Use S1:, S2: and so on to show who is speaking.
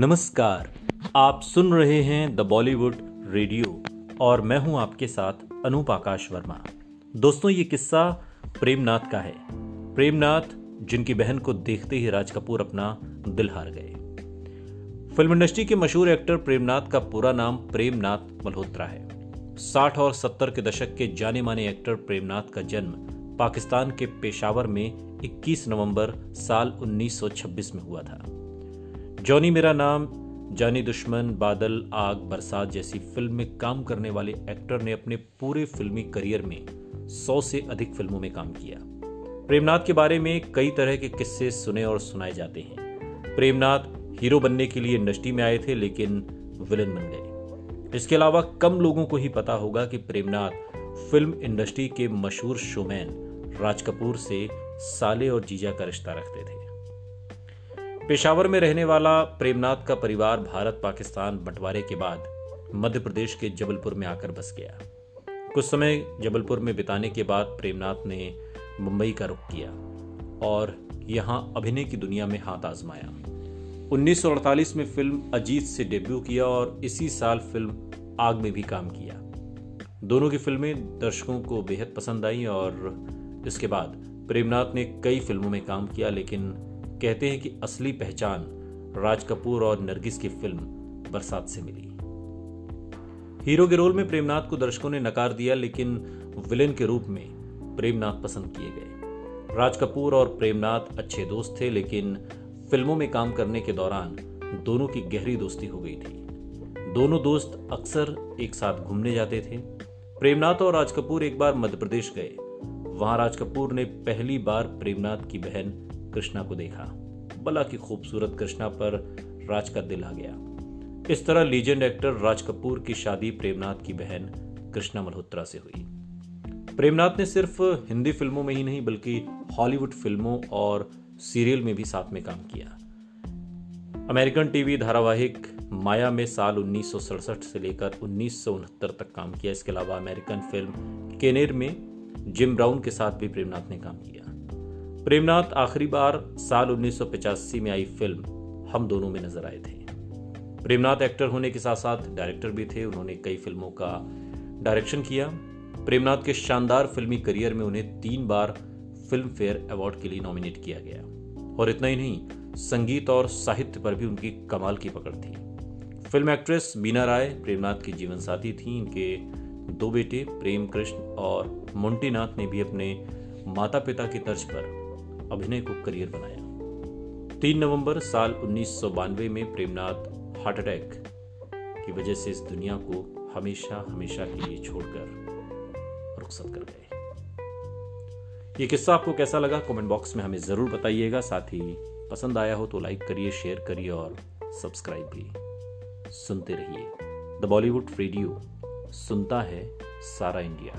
S1: नमस्कार। आप सुन रहे हैं द बॉलीवुड रेडियो और मैं हूँ आपके साथ अनूप आकाश वर्मा। दोस्तों, ये किस्सा प्रेमनाथ का है। प्रेमनाथ, जिनकी बहन को देखते ही राज कपूर अपना दिल हार गए। फ़िल्म इंडस्ट्री के मशहूर एक्टर प्रेमनाथ का पूरा नाम प्रेमनाथ मल्होत्रा है। 60 और 70 के दशक के जाने माने एक्टर प्रेमनाथ का जन्म पाकिस्तान के पेशावर में 21 नवंबर साल 1926 में हुआ था। जॉनी मेरा नाम, जानी दुश्मन, बादल, आग, बरसात जैसी फ़िल्म में काम करने वाले एक्टर ने अपने पूरे फिल्मी करियर में सौ से अधिक फ़िल्मों में काम किया। प्रेमनाथ के बारे में कई तरह के किस्से सुने और सुनाए जाते हैं। प्रेमनाथ हीरो बनने के लिए इंडस्ट्री में आए थे, लेकिन विलन बन गए। इसके अलावा कम लोगों को ही पता होगा कि प्रेमनाथ फ़िल्म इंडस्ट्री के मशहूर शोमैन राज कपूर से साले और जीजा का रिश्ता रखते थे। पेशावर में रहने वाला प्रेमनाथ का परिवार भारत पाकिस्तान बंटवारे के बाद मध्य प्रदेश के जबलपुर में आकर बस गया। कुछ समय जबलपुर में बिताने के बाद प्रेमनाथ ने मुंबई का रुख किया और यहाँ अभिनय की दुनिया में हाथ आजमाया। 1948 में फ़िल्म अजीत से डेब्यू किया और इसी साल फ़िल्म आग में भी काम किया। दोनों की फ़िल्में दर्शकों को बेहद पसंद आई और इसके बाद प्रेमनाथ ने कई फ़िल्मों में काम किया, लेकिन कहते हैं कि असली पहचान राज कपूर और नरगिस की फ़िल्म बरसात से मिली। हीरो के रोल में प्रेमनाथ को दर्शकों ने नकार दिया, लेकिन विलेन के रूप में प्रेमनाथ पसंद किए गए। राज कपूर और प्रेमनाथ अच्छे दोस्त थे, लेकिन फ़िल्मों में काम करने के दौरान दोनों की गहरी दोस्ती हो गई थी। दोनों दोस्त अक्सर एक साथ घूमने जाते थे। प्रेमनाथ और राज कपूर एक बार मध्य प्रदेश गए। वहाँ राज कपूर ने पहली बार प्रेमनाथ की बहन कृष्णा को देखा। बला की खूबसूरत कृष्णा पर राज का दिल आ गया। इस तरह लीजेंड एक्टर राज कपूर की शादी प्रेमनाथ की बहन कृष्णा मल्होत्रा से हुई। प्रेमनाथ ने सिर्फ़ हिंदी फ़िल्मों में ही नहीं, बल्कि हॉलीवुड फ़िल्मों और सीरियल में भी साथ में काम किया। अमेरिकन टीवी धारावाहिक माया में साल उन्नीस सौ सड़सठ से लेकर उन्नीस सौ उनहत्तर तक काम किया। इसके अलावा अमेरिकन फ़िल्म केनेर में जिम ब्राउन के साथ भी प्रेमनाथ ने काम किया। प्रेमनाथ आखिरी बार साल 1985 में आई फ़िल्म हम दोनों में नज़र आए थे। प्रेमनाथ एक्टर होने के साथ साथ डायरेक्टर भी थे। उन्होंने कई फ़िल्मों का डायरेक्शन किया। प्रेमनाथ के शानदार फिल्मी करियर में उन्हें तीन बार फ़िल्म फेयर अवार्ड के लिए नॉमिनेट किया गया। और इतना ही नहीं, संगीत और साहित्य पर भी उनकी कमाल की पकड़ थी। फ़िल्म एक्ट्रेस मीना राय प्रेमनाथ की जीवन साथी थी। इनके दो बेटे प्रेम कृष्ण और मुंटीनाथ ने भी अपने माता पिता की तर्ज पर अभिनय को करियर बनाया। तीन नवंबर साल उन्नीस सौ बानवे में प्रेमनाथ हार्ट अटैक की वजह से इस दुनिया को हमेशा हमेशा के लिए छोड़कर रुखसत कर गए। ये किस्सा आपको कैसा लगा? कमेंट बॉक्स में हमें ज़रूर बताइएगा। साथ ही पसंद आया हो तो लाइक करिए, शेयर करिए और सब्सक्राइब भी सुनते रहिए। द बॉलीवुड रेडियो सुनता है सारा इंडिया।